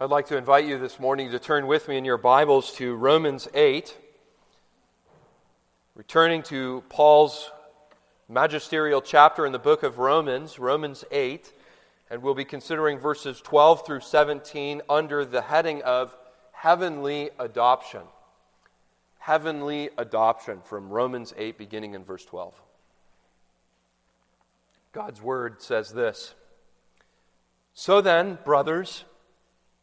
I'd like to invite you this morning to turn with me in your Bibles to Romans 8. Returning to Paul's magisterial chapter in the book of Romans, Romans 8, and we'll be considering verses 12 through 17 under the heading of heavenly adoption. Heavenly adoption from Romans 8, beginning in verse 12. God's word says this So then, brothers,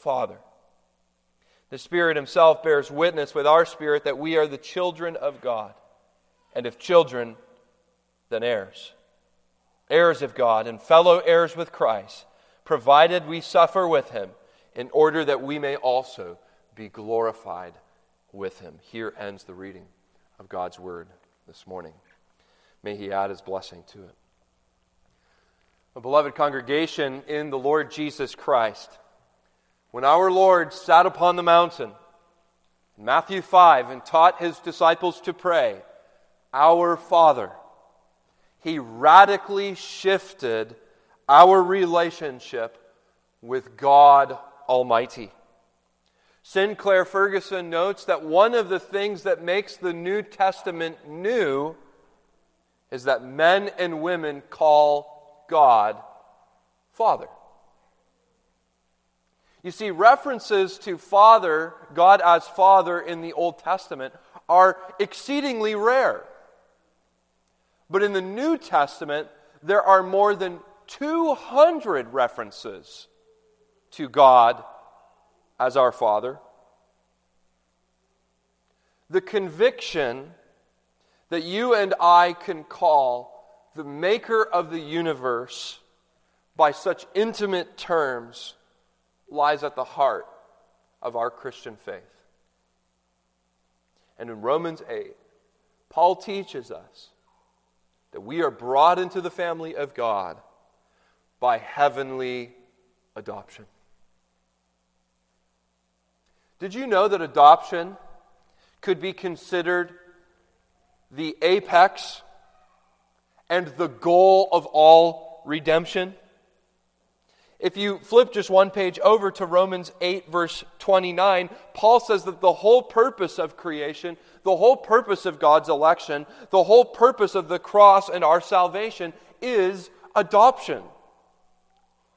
Father. The Spirit Himself bears witness with our spirit that we are the children of God, and if children, then heirs. Heirs of God and fellow heirs with Christ, provided we suffer with Him, in order that we may also be glorified with Him. Here ends the reading of God's Word this morning. May He add His blessing to it. A beloved congregation in the Lord Jesus Christ when our Lord sat upon the mountain in Matthew 5 and taught his disciples to pray, Our Father, he radically shifted our relationship with God Almighty. Sinclair Ferguson notes that one of the things that makes the New Testament new is that men and women call God Father. You see, references to Father, God as Father in the Old Testament, are exceedingly rare. But in the New Testament, there are more than 200 references to God as our Father. The conviction that you and I can call the Maker of the universe by such intimate terms lies at the heart of our Christian faith. And in Romans 8, Paul teaches us that we are brought into the family of God by heavenly adoption. Did you know that adoption could be considered the apex and the goal of all redemption? If you flip just one page over to Romans 8, verse 29, Paul says that the whole purpose of creation, the whole purpose of God's election, the whole purpose of the cross and our salvation is adoption.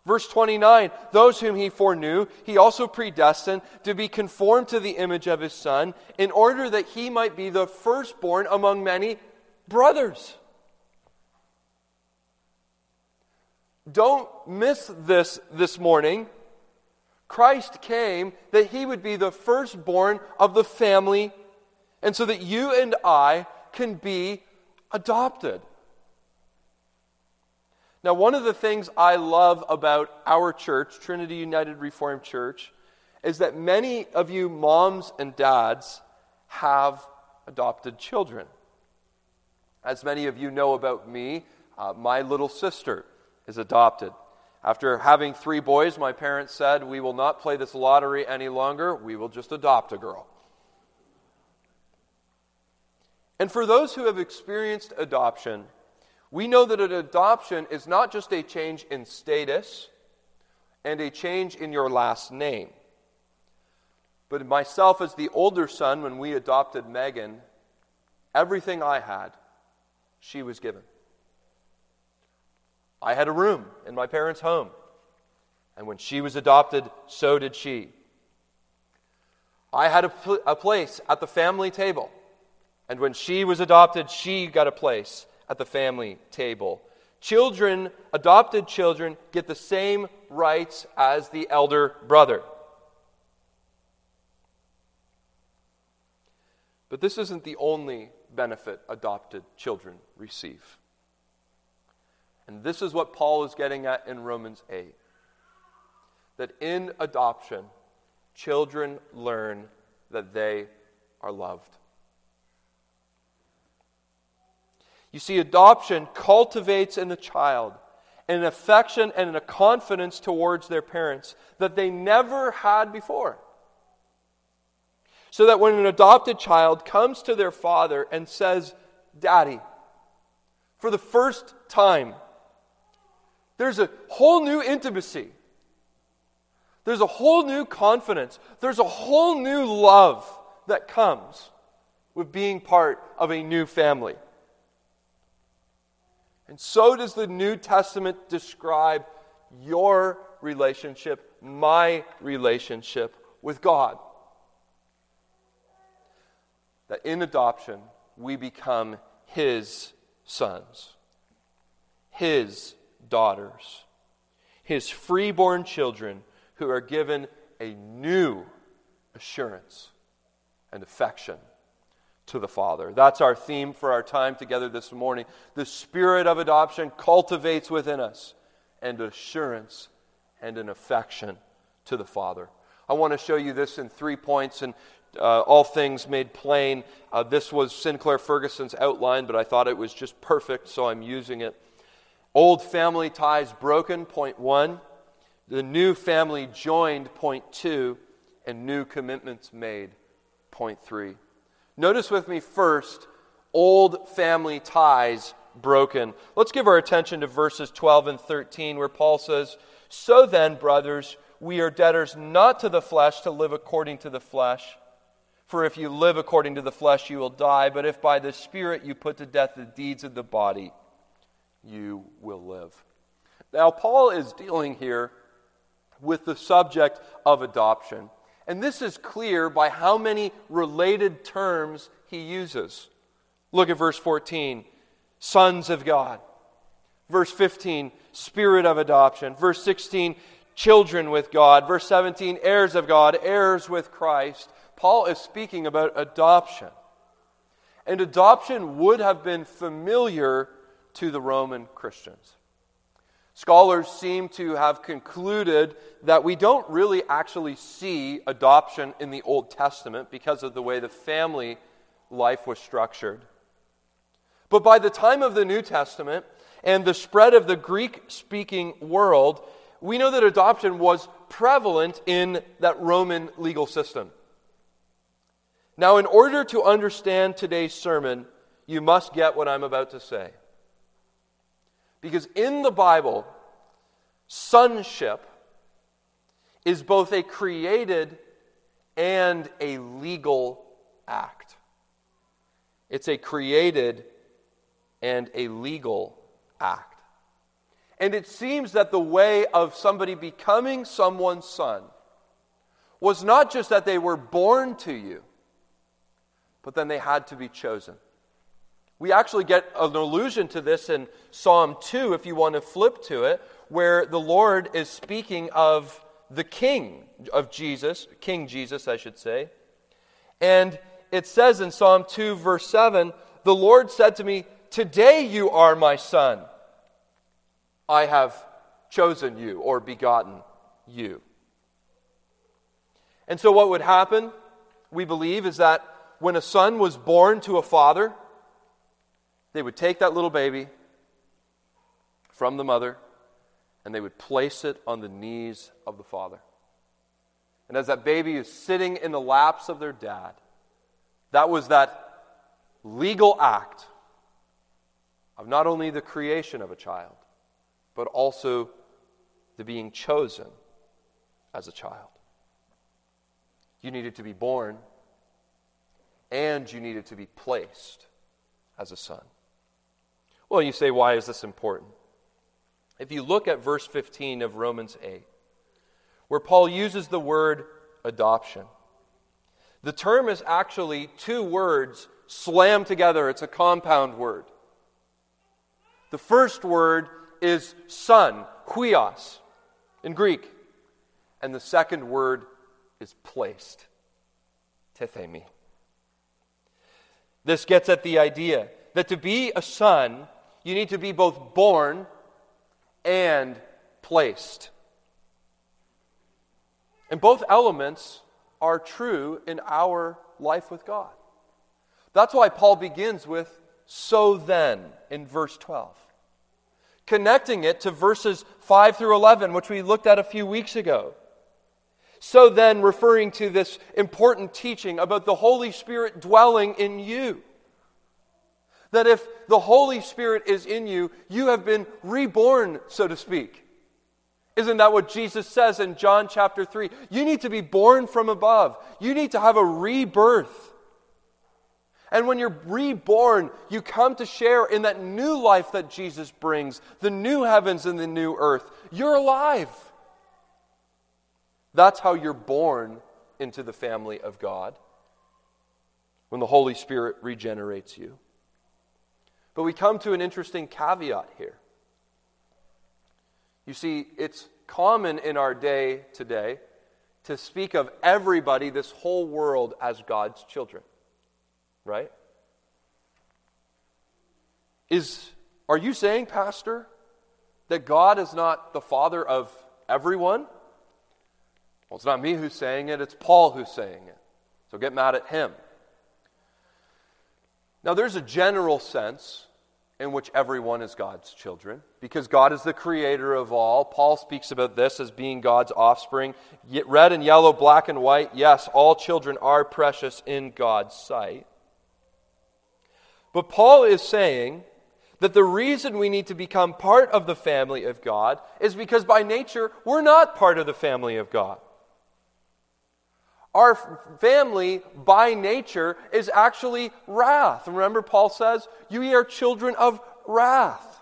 Verse 29 Those whom he foreknew, he also predestined to be conformed to the image of his Son, in order that he might be the firstborn among many brothers. Don't miss this this morning. Christ came that he would be the firstborn of the family, and so that you and I can be adopted. Now, one of the things I love about our church, Trinity United Reformed Church, is that many of you moms and dads have adopted children. As many of you know about me, uh, my little sister is adopted. After having three boys, my parents said, We will not play this lottery any longer. We will just adopt a girl. And for those who have experienced adoption, we know that an adoption is not just a change in status and a change in your last name. But myself, as the older son, when we adopted Megan, everything I had, she was given. I had a room in my parents' home. And when she was adopted, so did she. I had a, pl- a place at the family table. And when she was adopted, she got a place at the family table. Children, adopted children, get the same rights as the elder brother. But this isn't the only benefit adopted children receive. And this is what Paul is getting at in Romans 8 that in adoption, children learn that they are loved. You see, adoption cultivates in the child an affection and a confidence towards their parents that they never had before. So that when an adopted child comes to their father and says, Daddy, for the first time, there's a whole new intimacy. There's a whole new confidence. There's a whole new love that comes with being part of a new family. And so does the New Testament describe your relationship, my relationship with God. That in adoption, we become His sons, His daughters, His freeborn children who are given a new assurance and affection to the Father. That's our theme for our time together this morning. The spirit of adoption cultivates within us an assurance and an affection to the Father. I want to show you this in three points and uh, all things made plain. Uh, this was Sinclair Ferguson's outline, but I thought it was just perfect, so I'm using it. Old family ties broken, point one. The new family joined, point two. And new commitments made, point three. Notice with me first old family ties broken. Let's give our attention to verses 12 and 13, where Paul says, So then, brothers, we are debtors not to the flesh to live according to the flesh. For if you live according to the flesh, you will die. But if by the Spirit you put to death the deeds of the body, you will live. Now, Paul is dealing here with the subject of adoption. And this is clear by how many related terms he uses. Look at verse 14 sons of God. Verse 15, spirit of adoption. Verse 16, children with God. Verse 17, heirs of God, heirs with Christ. Paul is speaking about adoption. And adoption would have been familiar to the Roman Christians. Scholars seem to have concluded that we don't really actually see adoption in the Old Testament because of the way the family life was structured. But by the time of the New Testament and the spread of the Greek speaking world, we know that adoption was prevalent in that Roman legal system. Now, in order to understand today's sermon, you must get what I'm about to say. Because in the Bible, sonship is both a created and a legal act. It's a created and a legal act. And it seems that the way of somebody becoming someone's son was not just that they were born to you, but then they had to be chosen. We actually get an allusion to this in Psalm 2, if you want to flip to it, where the Lord is speaking of the King of Jesus, King Jesus, I should say. And it says in Psalm 2, verse 7 The Lord said to me, Today you are my son. I have chosen you or begotten you. And so, what would happen, we believe, is that when a son was born to a father, they would take that little baby from the mother and they would place it on the knees of the father. And as that baby is sitting in the laps of their dad, that was that legal act of not only the creation of a child, but also the being chosen as a child. You needed to be born, and you needed to be placed as a son. Well, you say, why is this important? If you look at verse 15 of Romans 8, where Paul uses the word adoption, the term is actually two words slammed together. It's a compound word. The first word is son, huios, in Greek. And the second word is placed, tethemi. This gets at the idea that to be a son you need to be both born and placed. And both elements are true in our life with God. That's why Paul begins with, so then, in verse 12. Connecting it to verses 5 through 11, which we looked at a few weeks ago. So then, referring to this important teaching about the Holy Spirit dwelling in you. That if the Holy Spirit is in you, you have been reborn, so to speak. Isn't that what Jesus says in John chapter 3? You need to be born from above, you need to have a rebirth. And when you're reborn, you come to share in that new life that Jesus brings, the new heavens and the new earth. You're alive. That's how you're born into the family of God when the Holy Spirit regenerates you. But we come to an interesting caveat here. You see, it's common in our day today to speak of everybody, this whole world, as God's children. Right? Is are you saying, Pastor, that God is not the father of everyone? Well, it's not me who's saying it, it's Paul who's saying it. So get mad at him. Now, there's a general sense in which everyone is God's children, because God is the creator of all. Paul speaks about this as being God's offspring. Red and yellow, black and white, yes, all children are precious in God's sight. But Paul is saying that the reason we need to become part of the family of God is because by nature we're not part of the family of God. Our family, by nature, is actually wrath. Remember, Paul says, You are children of wrath.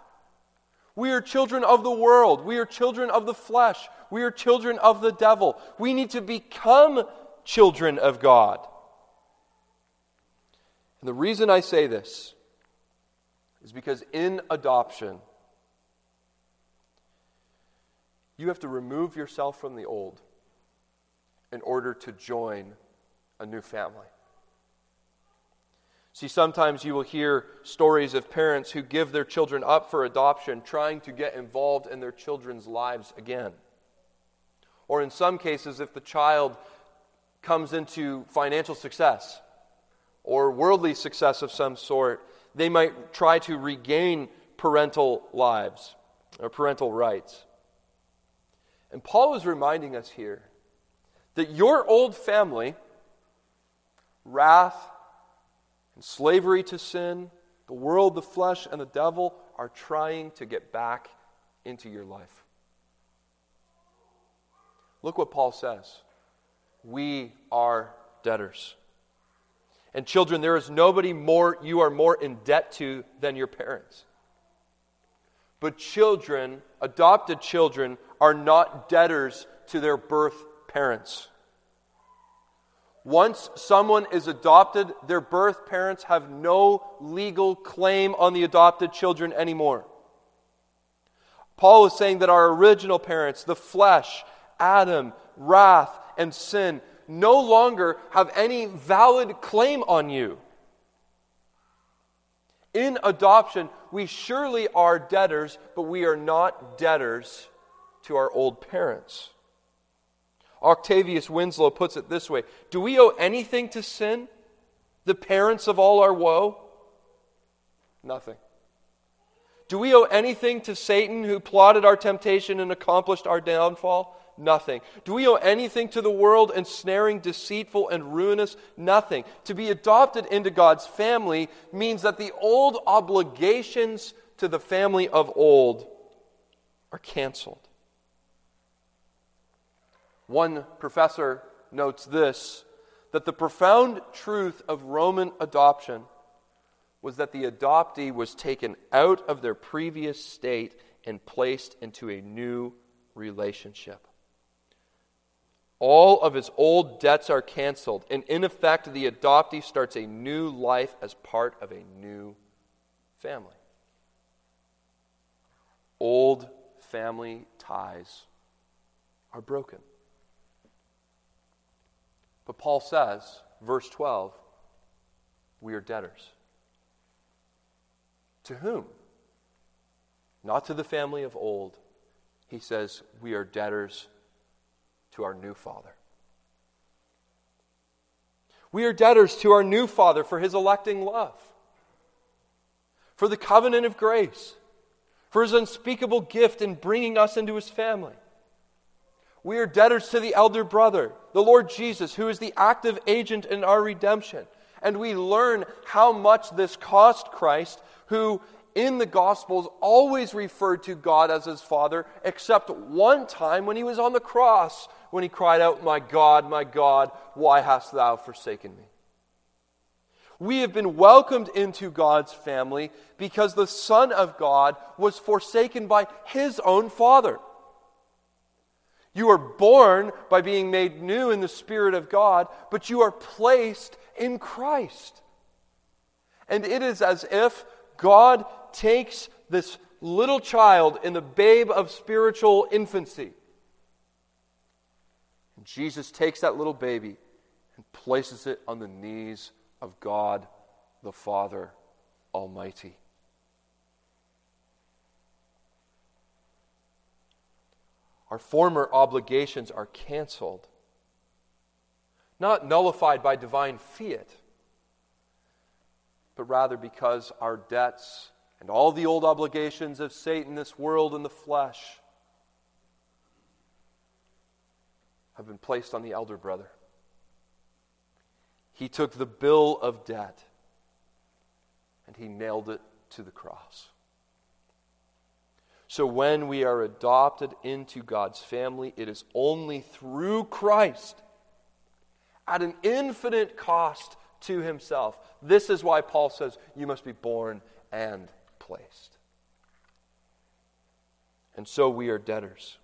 We are children of the world. We are children of the flesh. We are children of the devil. We need to become children of God. And the reason I say this is because in adoption, you have to remove yourself from the old in order to join a new family. See, sometimes you will hear stories of parents who give their children up for adoption, trying to get involved in their children's lives again. Or in some cases, if the child comes into financial success or worldly success of some sort, they might try to regain parental lives or parental rights. And Paul is reminding us here that your old family, wrath and slavery to sin, the world, the flesh, and the devil are trying to get back into your life. Look what Paul says. We are debtors. And children, there is nobody more you are more in debt to than your parents. But children, adopted children, are not debtors to their birth parents. Once someone is adopted, their birth parents have no legal claim on the adopted children anymore. Paul is saying that our original parents, the flesh, Adam, wrath, and sin, no longer have any valid claim on you. In adoption, we surely are debtors, but we are not debtors to our old parents. Octavius Winslow puts it this way Do we owe anything to sin, the parents of all our woe? Nothing. Do we owe anything to Satan who plotted our temptation and accomplished our downfall? Nothing. Do we owe anything to the world, ensnaring, deceitful, and ruinous? Nothing. To be adopted into God's family means that the old obligations to the family of old are canceled. One professor notes this that the profound truth of Roman adoption was that the adoptee was taken out of their previous state and placed into a new relationship. All of his old debts are canceled, and in effect, the adoptee starts a new life as part of a new family. Old family ties are broken. But Paul says, verse 12, we are debtors. To whom? Not to the family of old. He says, we are debtors to our new Father. We are debtors to our new Father for his electing love, for the covenant of grace, for his unspeakable gift in bringing us into his family. We are debtors to the elder brother, the Lord Jesus, who is the active agent in our redemption. And we learn how much this cost Christ, who in the Gospels always referred to God as his Father, except one time when he was on the cross, when he cried out, My God, my God, why hast thou forsaken me? We have been welcomed into God's family because the Son of God was forsaken by his own Father. You are born by being made new in the Spirit of God, but you are placed in Christ. And it is as if God takes this little child in the babe of spiritual infancy. And Jesus takes that little baby and places it on the knees of God the Father Almighty. Our former obligations are canceled, not nullified by divine fiat, but rather because our debts and all the old obligations of Satan, this world, and the flesh have been placed on the elder brother. He took the bill of debt and he nailed it to the cross. So when we are adopted into God's family, it is only through Christ at an infinite cost to himself. This is why Paul says you must be born and placed. And so we are debtors.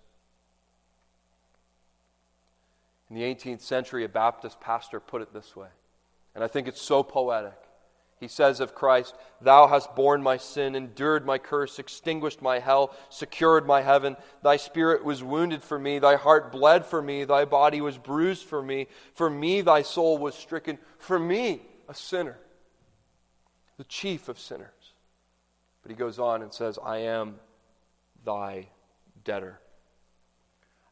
In the 18th century, a Baptist pastor put it this way, and I think it's so poetic. He says of Christ, Thou hast borne my sin, endured my curse, extinguished my hell, secured my heaven. Thy spirit was wounded for me, thy heart bled for me, thy body was bruised for me. For me, thy soul was stricken. For me, a sinner, the chief of sinners. But he goes on and says, I am thy debtor.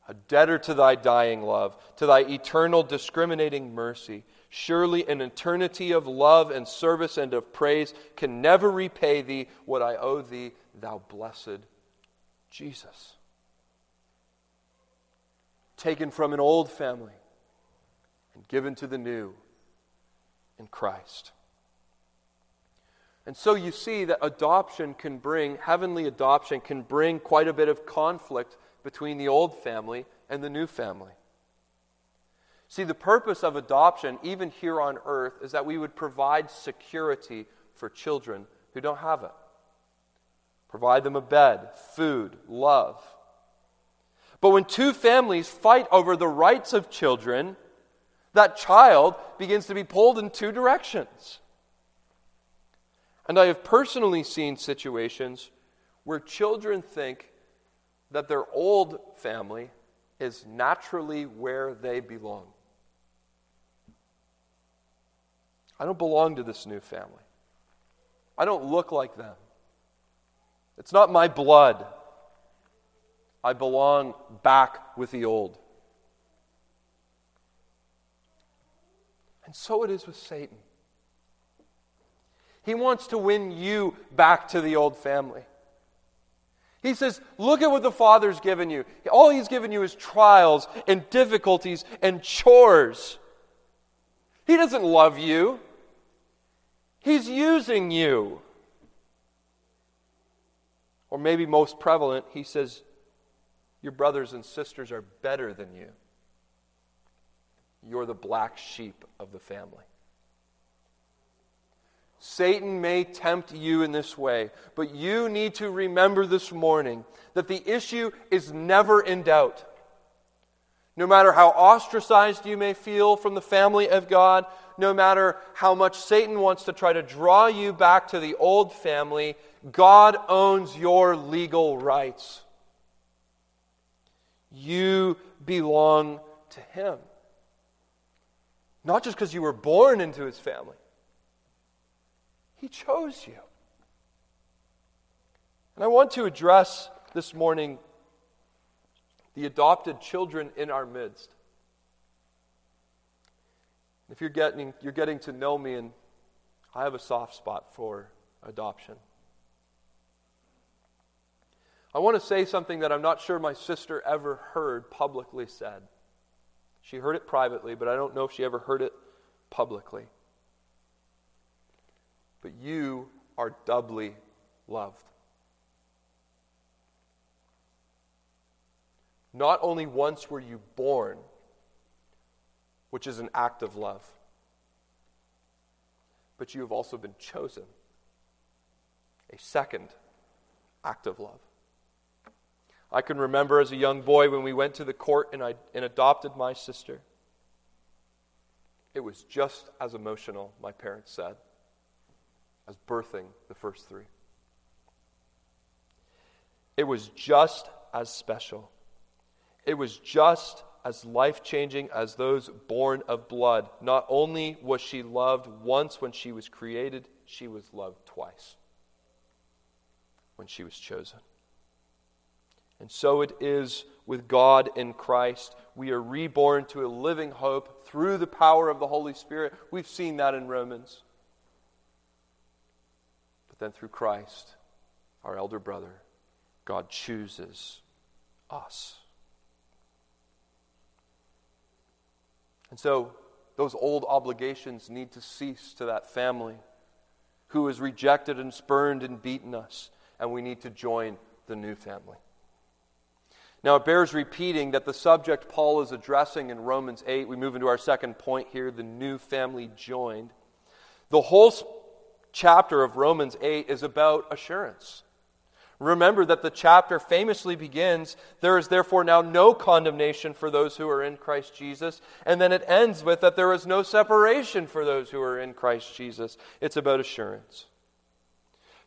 A debtor to thy dying love, to thy eternal discriminating mercy Surely an eternity of love and service and of praise can never repay thee what I owe thee, thou blessed Jesus. Taken from an old family and given to the new in Christ. And so you see that adoption can bring, heavenly adoption can bring quite a bit of conflict between the old family and the new family. See, the purpose of adoption, even here on earth, is that we would provide security for children who don't have it. Provide them a bed, food, love. But when two families fight over the rights of children, that child begins to be pulled in two directions. And I have personally seen situations where children think that their old family is naturally where they belong. I don't belong to this new family. I don't look like them. It's not my blood. I belong back with the old. And so it is with Satan. He wants to win you back to the old family. He says, Look at what the Father's given you. All He's given you is trials and difficulties and chores. He doesn't love you. He's using you. Or maybe most prevalent, he says, Your brothers and sisters are better than you. You're the black sheep of the family. Satan may tempt you in this way, but you need to remember this morning that the issue is never in doubt. No matter how ostracized you may feel from the family of God, no matter how much Satan wants to try to draw you back to the old family, God owns your legal rights. You belong to Him. Not just because you were born into His family, He chose you. And I want to address this morning the adopted children in our midst. If you're getting, you're getting to know me, and I have a soft spot for adoption. I want to say something that I'm not sure my sister ever heard publicly said. She heard it privately, but I don't know if she ever heard it publicly. But you are doubly loved. Not only once were you born, which is an act of love, but you have also been chosen. A second act of love. I can remember as a young boy when we went to the court and, I, and adopted my sister. It was just as emotional, my parents said, as birthing the first three. It was just as special. It was just as life changing as those born of blood. Not only was she loved once when she was created, she was loved twice when she was chosen. And so it is with God in Christ. We are reborn to a living hope through the power of the Holy Spirit. We've seen that in Romans. But then through Christ, our elder brother, God chooses us. And so those old obligations need to cease to that family who has rejected and spurned and beaten us, and we need to join the new family. Now, it bears repeating that the subject Paul is addressing in Romans 8, we move into our second point here the new family joined. The whole chapter of Romans 8 is about assurance. Remember that the chapter famously begins, There is therefore now no condemnation for those who are in Christ Jesus. And then it ends with that there is no separation for those who are in Christ Jesus. It's about assurance.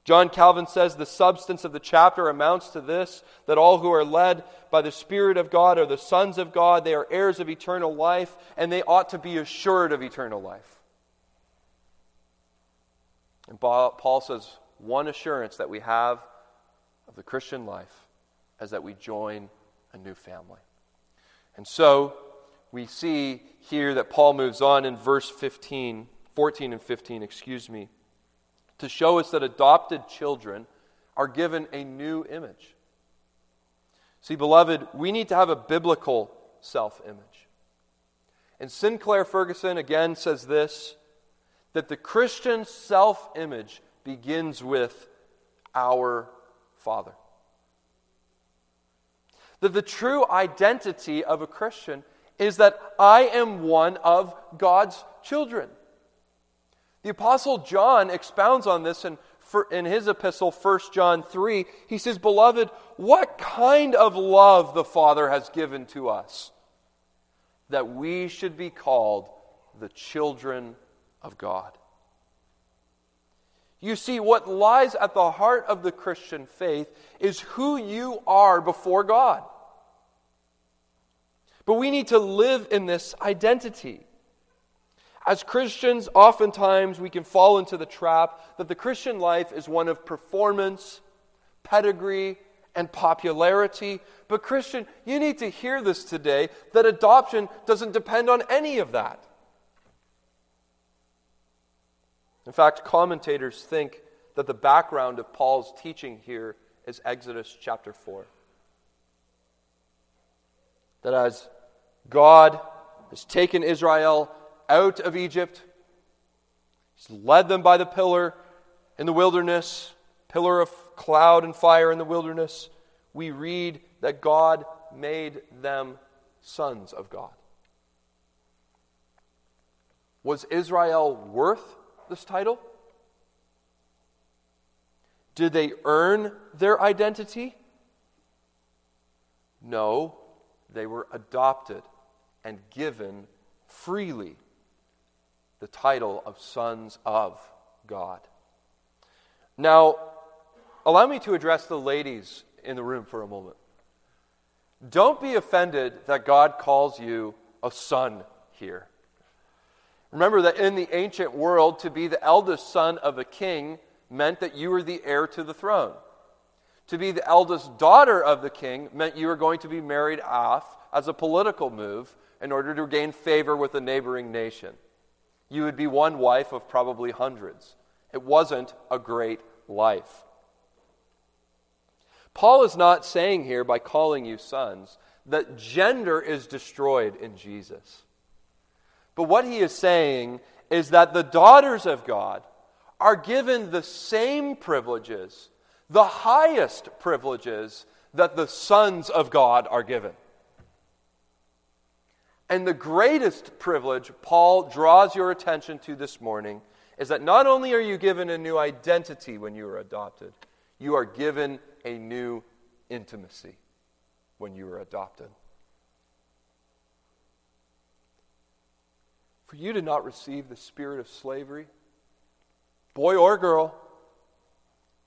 John Calvin says the substance of the chapter amounts to this that all who are led by the Spirit of God are the sons of God, they are heirs of eternal life, and they ought to be assured of eternal life. And Paul says one assurance that we have the Christian life is that we join a new family. And so we see here that Paul moves on in verse 15, 14 and 15, excuse me, to show us that adopted children are given a new image. See, beloved, we need to have a biblical self image. And Sinclair Ferguson again says this that the Christian self image begins with our Father. That the true identity of a Christian is that I am one of God's children. The Apostle John expounds on this in, in his epistle, 1 John 3. He says, Beloved, what kind of love the Father has given to us that we should be called the children of God. You see, what lies at the heart of the Christian faith is who you are before God. But we need to live in this identity. As Christians, oftentimes we can fall into the trap that the Christian life is one of performance, pedigree, and popularity. But, Christian, you need to hear this today that adoption doesn't depend on any of that. In fact, commentators think that the background of Paul's teaching here is Exodus chapter 4. That as God has taken Israel out of Egypt, He's led them by the pillar in the wilderness, pillar of cloud and fire in the wilderness, we read that God made them sons of God. Was Israel worth this title? Did they earn their identity? No, they were adopted and given freely the title of sons of God. Now, allow me to address the ladies in the room for a moment. Don't be offended that God calls you a son here. Remember that in the ancient world, to be the eldest son of a king meant that you were the heir to the throne. To be the eldest daughter of the king meant you were going to be married off as a political move in order to gain favor with a neighboring nation. You would be one wife of probably hundreds. It wasn't a great life. Paul is not saying here, by calling you sons, that gender is destroyed in Jesus. But what he is saying is that the daughters of God are given the same privileges, the highest privileges that the sons of God are given. And the greatest privilege Paul draws your attention to this morning is that not only are you given a new identity when you are adopted, you are given a new intimacy when you are adopted. For you to not receive the spirit of slavery, boy or girl,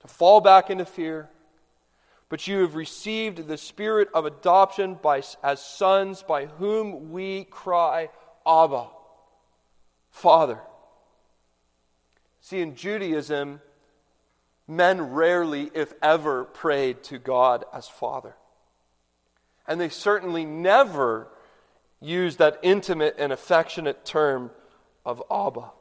to fall back into fear, but you have received the spirit of adoption by, as sons by whom we cry, Abba, Father. See, in Judaism, men rarely, if ever, prayed to God as Father. And they certainly never used that intimate and affectionate term of Abba.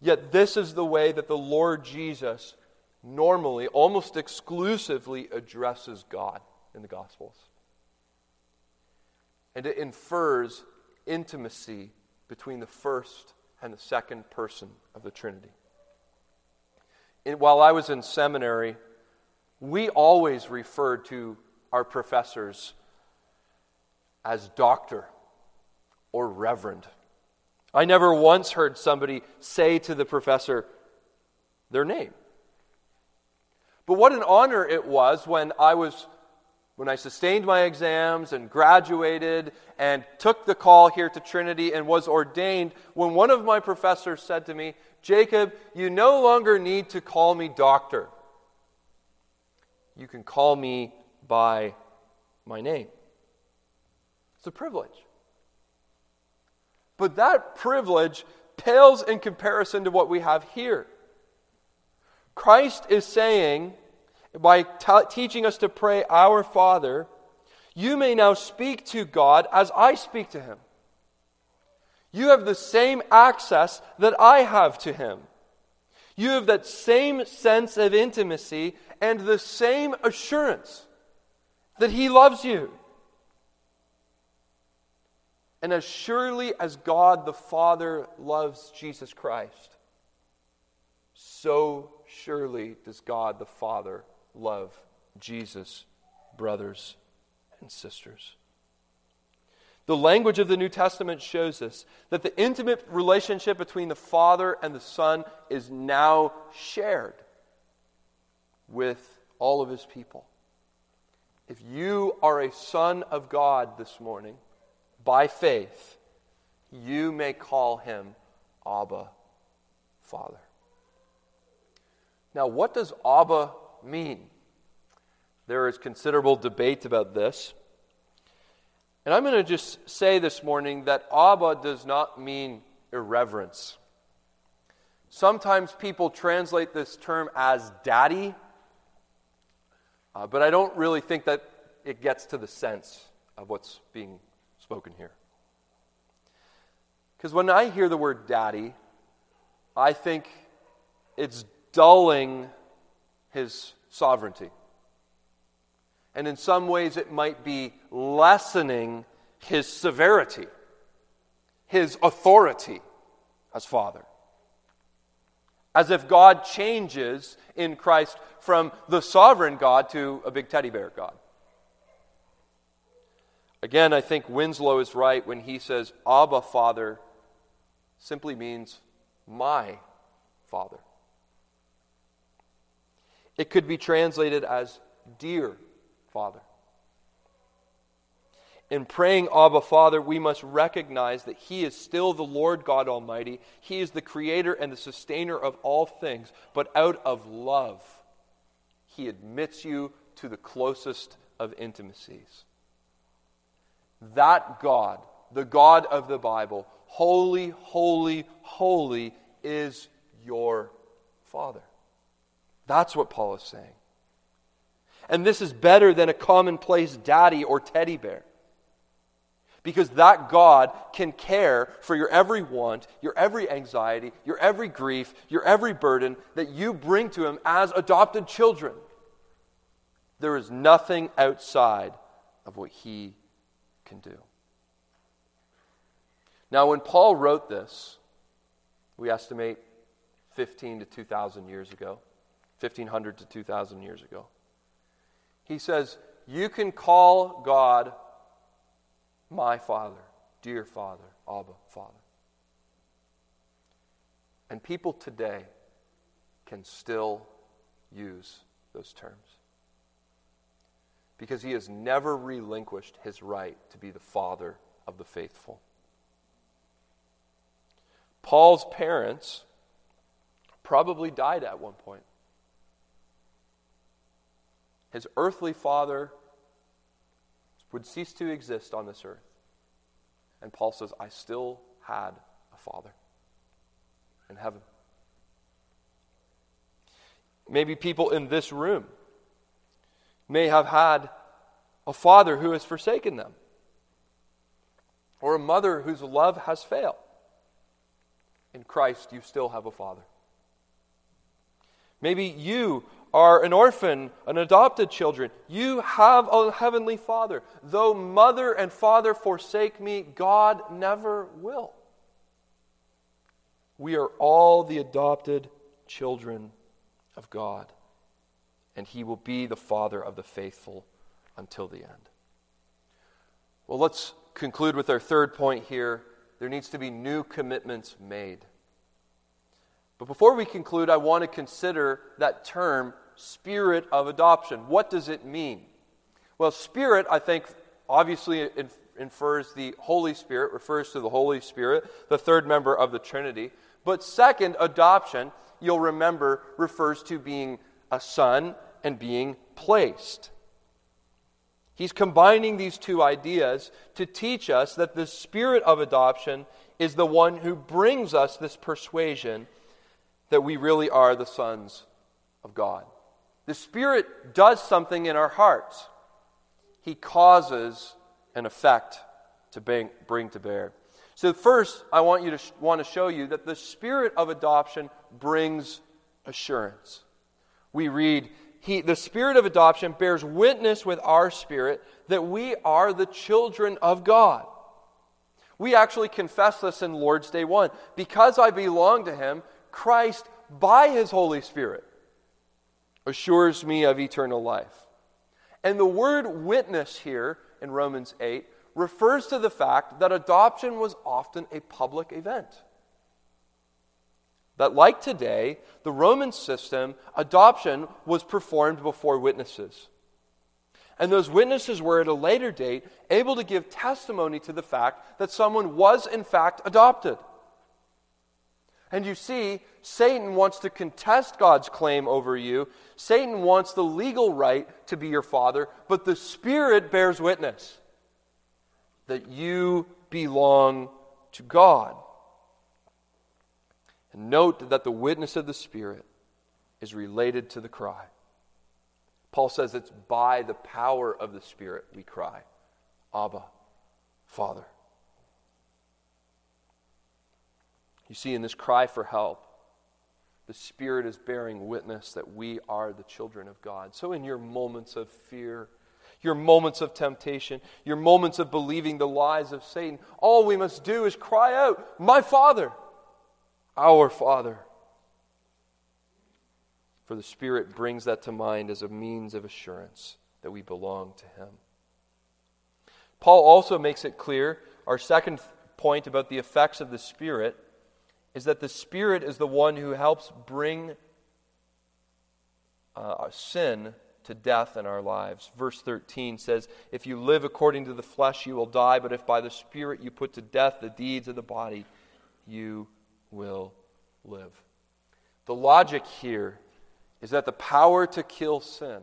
Yet, this is the way that the Lord Jesus normally, almost exclusively, addresses God in the Gospels. And it infers intimacy between the first and the second person of the Trinity. And while I was in seminary, we always referred to our professors as doctor or reverend. I never once heard somebody say to the professor their name. But what an honor it was when I was when I sustained my exams and graduated and took the call here to Trinity and was ordained, when one of my professors said to me, Jacob, you no longer need to call me doctor. You can call me by my name. It's a privilege. But that privilege pales in comparison to what we have here. Christ is saying, by t- teaching us to pray, Our Father, you may now speak to God as I speak to him. You have the same access that I have to him. You have that same sense of intimacy and the same assurance that he loves you. And as surely as God the Father loves Jesus Christ, so surely does God the Father love Jesus, brothers and sisters. The language of the New Testament shows us that the intimate relationship between the Father and the Son is now shared with all of his people. If you are a son of God this morning, by faith, you may call him Abba, Father. Now, what does Abba mean? There is considerable debate about this. And I'm going to just say this morning that Abba does not mean irreverence. Sometimes people translate this term as daddy, uh, but I don't really think that it gets to the sense of what's being spoken here. Because when I hear the word daddy, I think it's dulling his sovereignty. And in some ways, it might be lessening his severity, his authority as Father. As if God changes in Christ from the sovereign God to a big teddy bear God. Again, I think Winslow is right when he says, Abba, Father, simply means my Father. It could be translated as dear Father. In praying, Abba, Father, we must recognize that He is still the Lord God Almighty. He is the creator and the sustainer of all things, but out of love, He admits you to the closest of intimacies. That God, the God of the Bible, holy, holy, holy, is your Father. That's what Paul is saying. And this is better than a commonplace daddy or teddy bear. Because that God can care for your every want, your every anxiety, your every grief, your every burden that you bring to Him as adopted children. There is nothing outside of what He can do. Now, when Paul wrote this, we estimate 15 to 2,000 years ago, 1,500 to 2,000 years ago, he says, You can call God my Father, dear Father, Abba, Father. And people today can still use those terms. Because he has never relinquished his right to be the Father of the faithful. Paul's parents probably died at one point. His earthly father would cease to exist on this earth. And Paul says, I still had a father in heaven. Maybe people in this room may have had a father who has forsaken them, or a mother whose love has failed. In Christ, you still have a father. Maybe you are an orphan, an adopted children. You have a heavenly Father. Though mother and father forsake me, God never will. We are all the adopted children of God, and He will be the Father of the faithful until the end. Well, let's conclude with our third point here. There needs to be new commitments made. But before we conclude, I want to consider that term, spirit of adoption. What does it mean? Well, spirit, I think, obviously infers the Holy Spirit, refers to the Holy Spirit, the third member of the Trinity. But second, adoption, you'll remember, refers to being a son and being placed. He's combining these two ideas to teach us that the spirit of adoption is the one who brings us this persuasion that we really are the sons of God. The Spirit does something in our hearts, He causes an effect to bring, to bear. So, first, I want you to sh- want to show you that the spirit of adoption brings assurance. We read, he, the spirit of adoption bears witness with our spirit that we are the children of God. We actually confess this in Lord's Day 1. Because I belong to Him, Christ, by his Holy Spirit, assures me of eternal life. And the word witness here in Romans 8 refers to the fact that adoption was often a public event. That, like today, the Roman system, adoption was performed before witnesses. And those witnesses were at a later date able to give testimony to the fact that someone was, in fact, adopted. And you see, Satan wants to contest God's claim over you. Satan wants the legal right to be your father, but the Spirit bears witness that you belong to God. And note that the witness of the Spirit is related to the cry. Paul says it's by the power of the Spirit we cry, Abba, Father. You see, in this cry for help, the Spirit is bearing witness that we are the children of God. So, in your moments of fear, your moments of temptation, your moments of believing the lies of Satan, all we must do is cry out, My Father, our Father. For the Spirit brings that to mind as a means of assurance that we belong to Him. Paul also makes it clear, our second point about the effects of the Spirit is that the Spirit is the one who helps bring uh, sin to death in our lives. Verse 13 says, If you live according to the flesh, you will die, but if by the Spirit you put to death the deeds of the body, you will live. The logic here is that the power to kill sin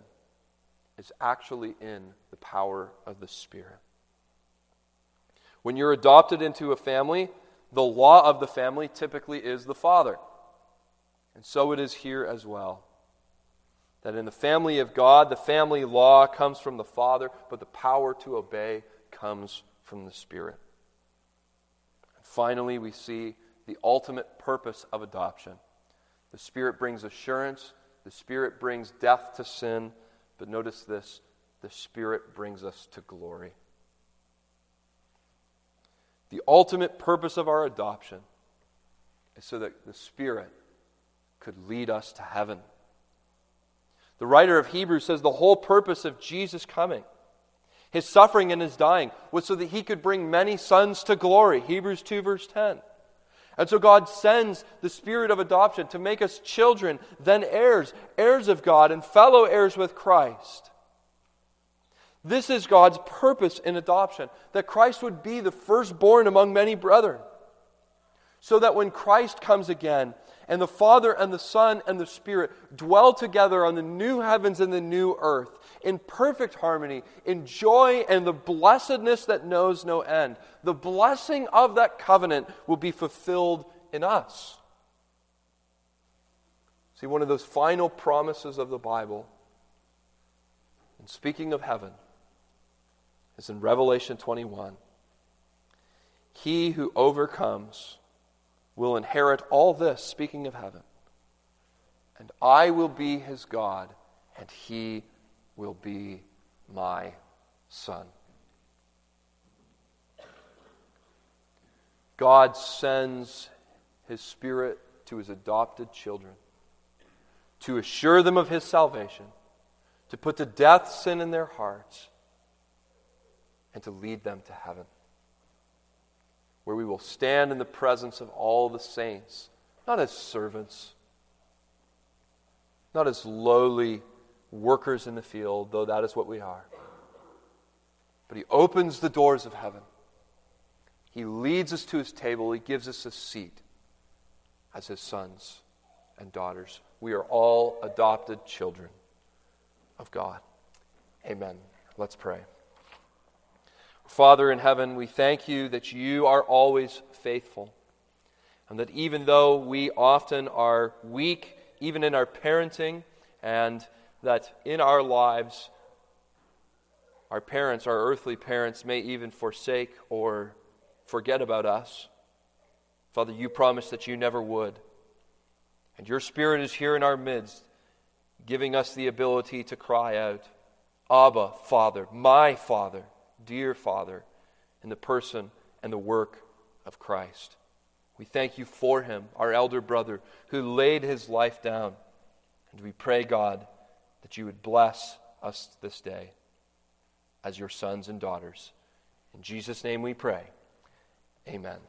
is actually in the power of the Spirit. When you're adopted into a family, the law of the family typically is the father. And so it is here as well. That in the family of God, the family law comes from the father, but the power to obey comes from the Spirit. And finally, we see the ultimate purpose of adoption. The Spirit brings assurance, the Spirit brings death to sin, but notice this the Spirit brings us to glory. The ultimate purpose of our adoption is so that the Spirit could lead us to heaven. The writer of Hebrews says the whole purpose of Jesus coming, his suffering and his dying, was so that he could bring many sons to glory. Hebrews 2, verse 10. And so God sends the spirit of adoption to make us children, then heirs, heirs of God, and fellow heirs with Christ. This is God's purpose in adoption that Christ would be the firstborn among many brethren. So that when Christ comes again, and the Father and the Son and the Spirit dwell together on the new heavens and the new earth in perfect harmony, in joy and the blessedness that knows no end. The blessing of that covenant will be fulfilled in us. See, one of those final promises of the Bible, and speaking of heaven, is in Revelation 21. He who overcomes will inherit all this, speaking of heaven. And I will be his God, and he will be my son. God sends his Spirit to his adopted children to assure them of his salvation, to put to death sin in their hearts, and to lead them to heaven where we will stand in the presence of all the saints, not as servants, not as lowly workers in the field, though that is what we are. But He opens the doors of heaven. He leads us to His table. He gives us a seat as His sons and daughters. We are all adopted children of God. Amen. Let's pray. Father in heaven, we thank you that you are always faithful. And that even though we often are weak, even in our parenting, and that in our lives, our parents, our earthly parents, may even forsake or forget about us. Father, you promised that you never would. And your Spirit is here in our midst, giving us the ability to cry out, Abba, Father, my Father dear Father, in the person and the work of Christ. We thank you for him, our elder brother, who laid his life down. And we pray, God, that you would bless us this day as your sons and daughters. In Jesus' name we pray. Amen.